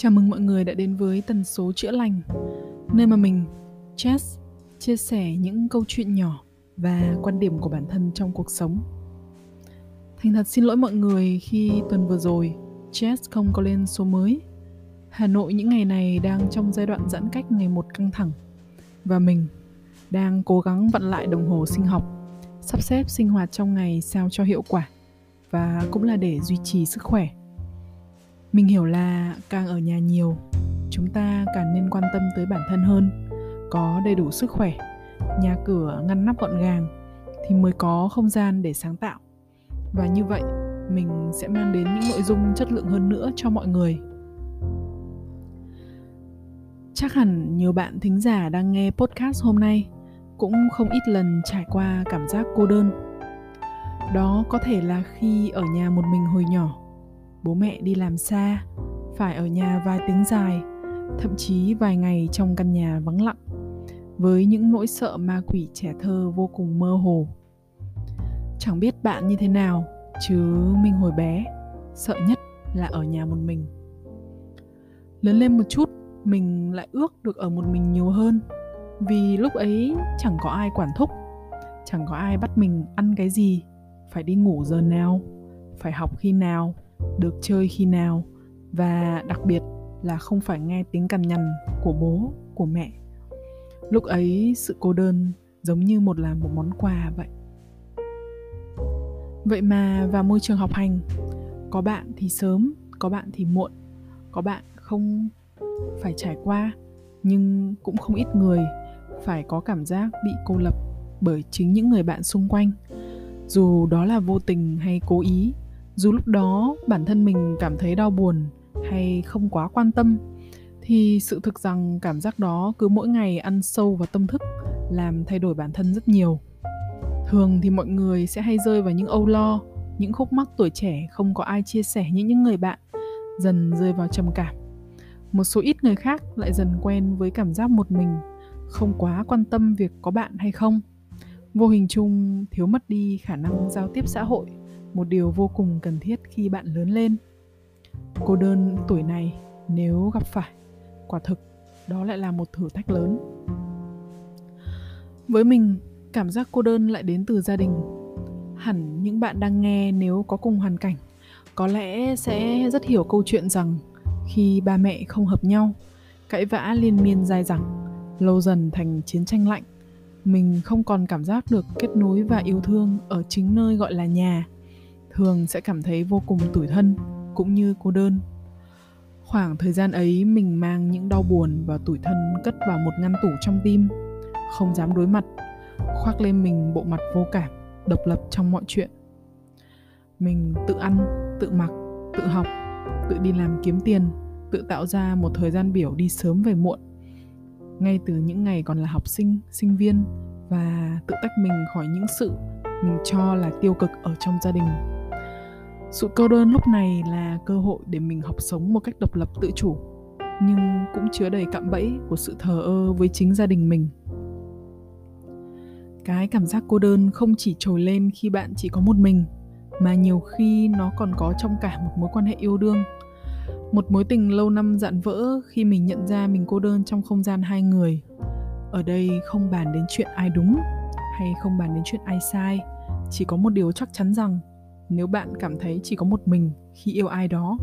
Chào mừng mọi người đã đến với tần số chữa lành, nơi mà mình, Chess, chia sẻ những câu chuyện nhỏ và quan điểm của bản thân trong cuộc sống. Thành thật xin lỗi mọi người khi tuần vừa rồi Chess không có lên số mới. Hà Nội những ngày này đang trong giai đoạn giãn cách ngày một căng thẳng và mình đang cố gắng vặn lại đồng hồ sinh học, sắp xếp sinh hoạt trong ngày sao cho hiệu quả và cũng là để duy trì sức khỏe mình hiểu là càng ở nhà nhiều, chúng ta càng nên quan tâm tới bản thân hơn, có đầy đủ sức khỏe, nhà cửa ngăn nắp gọn gàng thì mới có không gian để sáng tạo. Và như vậy, mình sẽ mang đến những nội dung chất lượng hơn nữa cho mọi người. Chắc hẳn nhiều bạn thính giả đang nghe podcast hôm nay cũng không ít lần trải qua cảm giác cô đơn. Đó có thể là khi ở nhà một mình hồi nhỏ bố mẹ đi làm xa, phải ở nhà vài tiếng dài, thậm chí vài ngày trong căn nhà vắng lặng, với những nỗi sợ ma quỷ trẻ thơ vô cùng mơ hồ. Chẳng biết bạn như thế nào, chứ mình hồi bé, sợ nhất là ở nhà một mình. Lớn lên một chút, mình lại ước được ở một mình nhiều hơn, vì lúc ấy chẳng có ai quản thúc, chẳng có ai bắt mình ăn cái gì, phải đi ngủ giờ nào, phải học khi nào được chơi khi nào và đặc biệt là không phải nghe tiếng cằn nhằn của bố, của mẹ. Lúc ấy sự cô đơn giống như một là một món quà vậy. Vậy mà vào môi trường học hành, có bạn thì sớm, có bạn thì muộn. Có bạn không phải trải qua, nhưng cũng không ít người phải có cảm giác bị cô lập bởi chính những người bạn xung quanh. Dù đó là vô tình hay cố ý dù lúc đó bản thân mình cảm thấy đau buồn hay không quá quan tâm, thì sự thực rằng cảm giác đó cứ mỗi ngày ăn sâu vào tâm thức, làm thay đổi bản thân rất nhiều. Thường thì mọi người sẽ hay rơi vào những âu lo, những khúc mắc tuổi trẻ không có ai chia sẻ như những người bạn, dần rơi vào trầm cảm. Một số ít người khác lại dần quen với cảm giác một mình, không quá quan tâm việc có bạn hay không. Vô hình chung, thiếu mất đi khả năng giao tiếp xã hội một điều vô cùng cần thiết khi bạn lớn lên. Cô đơn tuổi này nếu gặp phải, quả thực đó lại là một thử thách lớn. Với mình, cảm giác cô đơn lại đến từ gia đình. Hẳn những bạn đang nghe nếu có cùng hoàn cảnh, có lẽ sẽ rất hiểu câu chuyện rằng khi ba mẹ không hợp nhau, cãi vã liên miên dài dẳng, lâu dần thành chiến tranh lạnh, mình không còn cảm giác được kết nối và yêu thương ở chính nơi gọi là nhà thường sẽ cảm thấy vô cùng tủi thân cũng như cô đơn. Khoảng thời gian ấy, mình mang những đau buồn và tủi thân cất vào một ngăn tủ trong tim. Không dám đối mặt, khoác lên mình bộ mặt vô cảm, độc lập trong mọi chuyện. Mình tự ăn, tự mặc, tự học, tự đi làm kiếm tiền, tự tạo ra một thời gian biểu đi sớm về muộn. Ngay từ những ngày còn là học sinh sinh viên và tự tách mình khỏi những sự mình cho là tiêu cực ở trong gia đình sự cô đơn lúc này là cơ hội để mình học sống một cách độc lập tự chủ, nhưng cũng chứa đầy cạm bẫy của sự thờ ơ với chính gia đình mình. Cái cảm giác cô đơn không chỉ trồi lên khi bạn chỉ có một mình, mà nhiều khi nó còn có trong cả một mối quan hệ yêu đương. Một mối tình lâu năm dạn vỡ khi mình nhận ra mình cô đơn trong không gian hai người. Ở đây không bàn đến chuyện ai đúng hay không bàn đến chuyện ai sai, chỉ có một điều chắc chắn rằng nếu bạn cảm thấy chỉ có một mình khi yêu ai đó.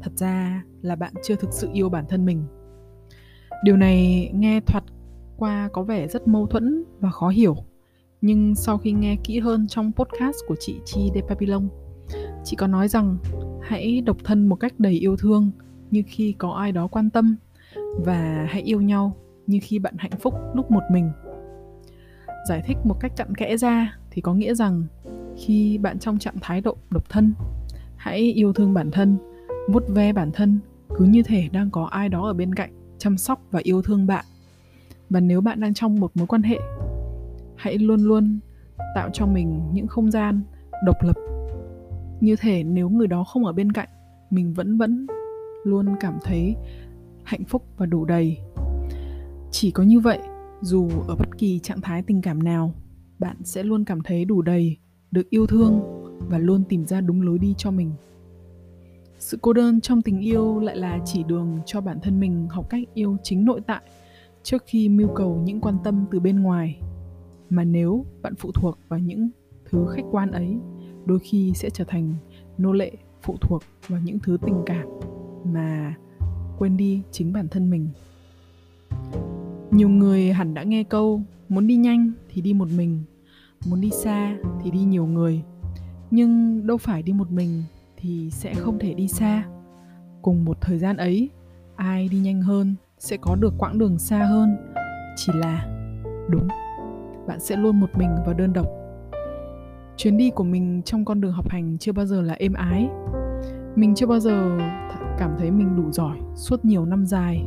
Thật ra là bạn chưa thực sự yêu bản thân mình. Điều này nghe thoạt qua có vẻ rất mâu thuẫn và khó hiểu, nhưng sau khi nghe kỹ hơn trong podcast của chị chi de papillon, chị có nói rằng hãy độc thân một cách đầy yêu thương như khi có ai đó quan tâm và hãy yêu nhau như khi bạn hạnh phúc lúc một mình. Giải thích một cách cặn kẽ ra thì có nghĩa rằng khi bạn trong trạng thái độ độc thân. Hãy yêu thương bản thân, vuốt ve bản thân, cứ như thể đang có ai đó ở bên cạnh, chăm sóc và yêu thương bạn. Và nếu bạn đang trong một mối quan hệ, hãy luôn luôn tạo cho mình những không gian độc lập. Như thể nếu người đó không ở bên cạnh, mình vẫn vẫn luôn cảm thấy hạnh phúc và đủ đầy. Chỉ có như vậy, dù ở bất kỳ trạng thái tình cảm nào, bạn sẽ luôn cảm thấy đủ đầy được yêu thương và luôn tìm ra đúng lối đi cho mình. Sự cô đơn trong tình yêu lại là chỉ đường cho bản thân mình học cách yêu chính nội tại trước khi mưu cầu những quan tâm từ bên ngoài. Mà nếu bạn phụ thuộc vào những thứ khách quan ấy, đôi khi sẽ trở thành nô lệ, phụ thuộc vào những thứ tình cảm mà quên đi chính bản thân mình. Nhiều người hẳn đã nghe câu muốn đi nhanh thì đi một mình muốn đi xa thì đi nhiều người, nhưng đâu phải đi một mình thì sẽ không thể đi xa. Cùng một thời gian ấy, ai đi nhanh hơn sẽ có được quãng đường xa hơn. Chỉ là, đúng, bạn sẽ luôn một mình và đơn độc. Chuyến đi của mình trong con đường học hành chưa bao giờ là êm ái. Mình chưa bao giờ cảm thấy mình đủ giỏi suốt nhiều năm dài.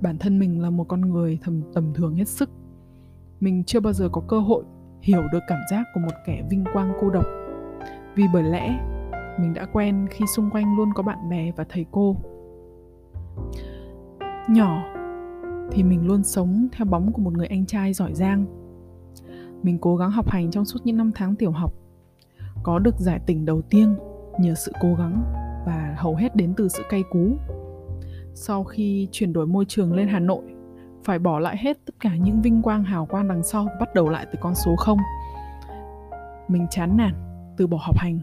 Bản thân mình là một con người thầm, tầm thường hết sức. Mình chưa bao giờ có cơ hội hiểu được cảm giác của một kẻ vinh quang cô độc. Vì bởi lẽ, mình đã quen khi xung quanh luôn có bạn bè và thầy cô. Nhỏ thì mình luôn sống theo bóng của một người anh trai giỏi giang. Mình cố gắng học hành trong suốt những năm tháng tiểu học. Có được giải tỉnh đầu tiên nhờ sự cố gắng và hầu hết đến từ sự cay cú. Sau khi chuyển đổi môi trường lên hà nội phải bỏ lại hết tất cả những vinh quang hào quang đằng sau bắt đầu lại từ con số không. Mình chán nản từ bỏ học hành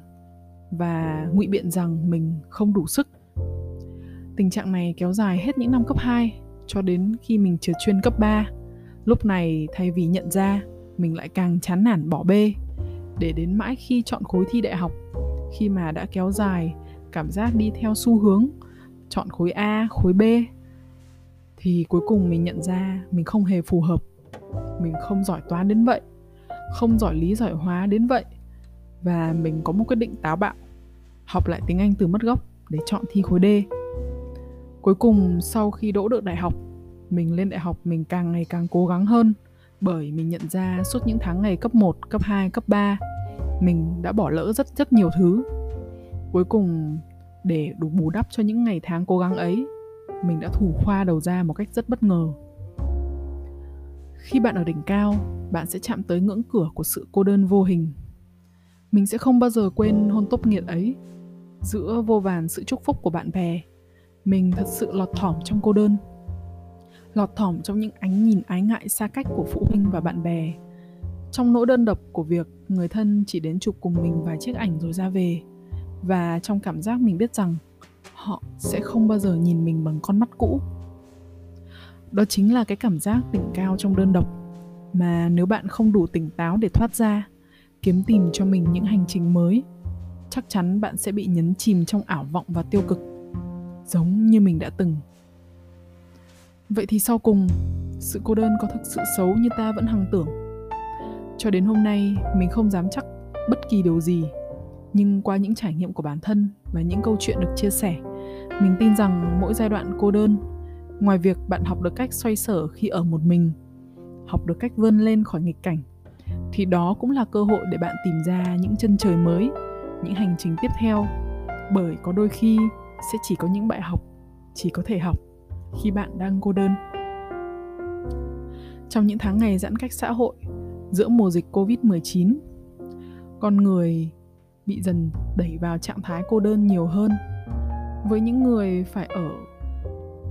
và ngụy biện rằng mình không đủ sức. Tình trạng này kéo dài hết những năm cấp 2 cho đến khi mình trượt chuyên cấp 3 lúc này thay vì nhận ra mình lại càng chán nản bỏ bê để đến mãi khi chọn khối thi đại học. Khi mà đã kéo dài cảm giác đi theo xu hướng chọn khối A, khối B thì cuối cùng mình nhận ra mình không hề phù hợp. Mình không giỏi toán đến vậy, không giỏi lý giỏi hóa đến vậy và mình có một quyết định táo bạo học lại tiếng Anh từ mất gốc để chọn thi khối D. Cuối cùng sau khi đỗ được đại học, mình lên đại học mình càng ngày càng cố gắng hơn bởi mình nhận ra suốt những tháng ngày cấp 1, cấp 2, cấp 3 mình đã bỏ lỡ rất rất nhiều thứ. Cuối cùng để đủ bù đắp cho những ngày tháng cố gắng ấy, mình đã thủ khoa đầu ra một cách rất bất ngờ. Khi bạn ở đỉnh cao, bạn sẽ chạm tới ngưỡng cửa của sự cô đơn vô hình. Mình sẽ không bao giờ quên hôn tốt nghiệp ấy. Giữa vô vàn sự chúc phúc của bạn bè, mình thật sự lọt thỏm trong cô đơn lọt thỏm trong những ánh nhìn ái ngại xa cách của phụ huynh và bạn bè trong nỗi đơn độc của việc người thân chỉ đến chụp cùng mình vài chiếc ảnh rồi ra về và trong cảm giác mình biết rằng họ sẽ không bao giờ nhìn mình bằng con mắt cũ. Đó chính là cái cảm giác đỉnh cao trong đơn độc, mà nếu bạn không đủ tỉnh táo để thoát ra, kiếm tìm cho mình những hành trình mới, chắc chắn bạn sẽ bị nhấn chìm trong ảo vọng và tiêu cực, giống như mình đã từng. Vậy thì sau cùng, sự cô đơn có thực sự xấu như ta vẫn hằng tưởng. Cho đến hôm nay, mình không dám chắc bất kỳ điều gì, nhưng qua những trải nghiệm của bản thân và những câu chuyện được chia sẻ mình tin rằng mỗi giai đoạn cô đơn ngoài việc bạn học được cách xoay sở khi ở một mình học được cách vươn lên khỏi nghịch cảnh thì đó cũng là cơ hội để bạn tìm ra những chân trời mới những hành trình tiếp theo bởi có đôi khi sẽ chỉ có những bài học chỉ có thể học khi bạn đang cô đơn trong những tháng ngày giãn cách xã hội giữa mùa dịch Covid-19, con người bị dần đẩy vào trạng thái cô đơn nhiều hơn. Với những người phải ở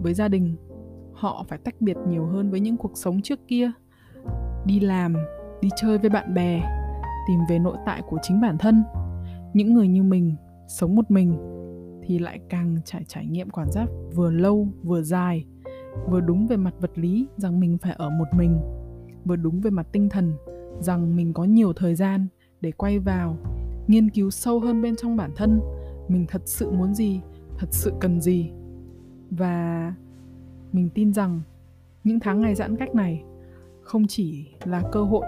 với gia đình, họ phải tách biệt nhiều hơn với những cuộc sống trước kia. Đi làm, đi chơi với bạn bè, tìm về nội tại của chính bản thân. Những người như mình, sống một mình thì lại càng trải trải nghiệm cảm giác vừa lâu vừa dài vừa đúng về mặt vật lý rằng mình phải ở một mình vừa đúng về mặt tinh thần rằng mình có nhiều thời gian để quay vào nghiên cứu sâu hơn bên trong bản thân mình thật sự muốn gì thật sự cần gì. Và mình tin rằng những tháng ngày giãn cách này không chỉ là cơ hội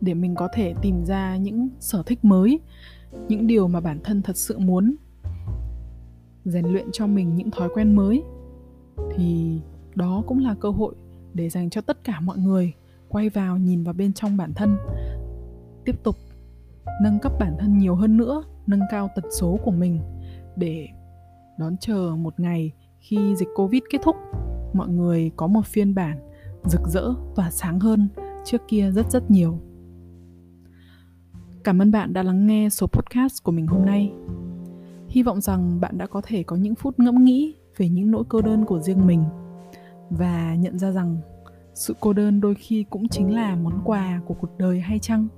để mình có thể tìm ra những sở thích mới, những điều mà bản thân thật sự muốn rèn luyện cho mình những thói quen mới, thì đó cũng là cơ hội để dành cho tất cả mọi người quay vào nhìn vào bên trong bản thân, tiếp tục nâng cấp bản thân nhiều hơn nữa, nâng cao tần số của mình để đón chờ một ngày khi dịch covid kết thúc. Mọi người có một phiên bản rực rỡ, tỏa sáng hơn trước kia rất rất nhiều. Cảm ơn bạn đã lắng nghe số podcast của mình hôm nay. Hy vọng rằng bạn đã có thể có những phút ngẫm nghĩ về những nỗi cô đơn của riêng mình và nhận ra rằng sự cô đơn đôi khi cũng chính là món quà của cuộc đời hay chăng?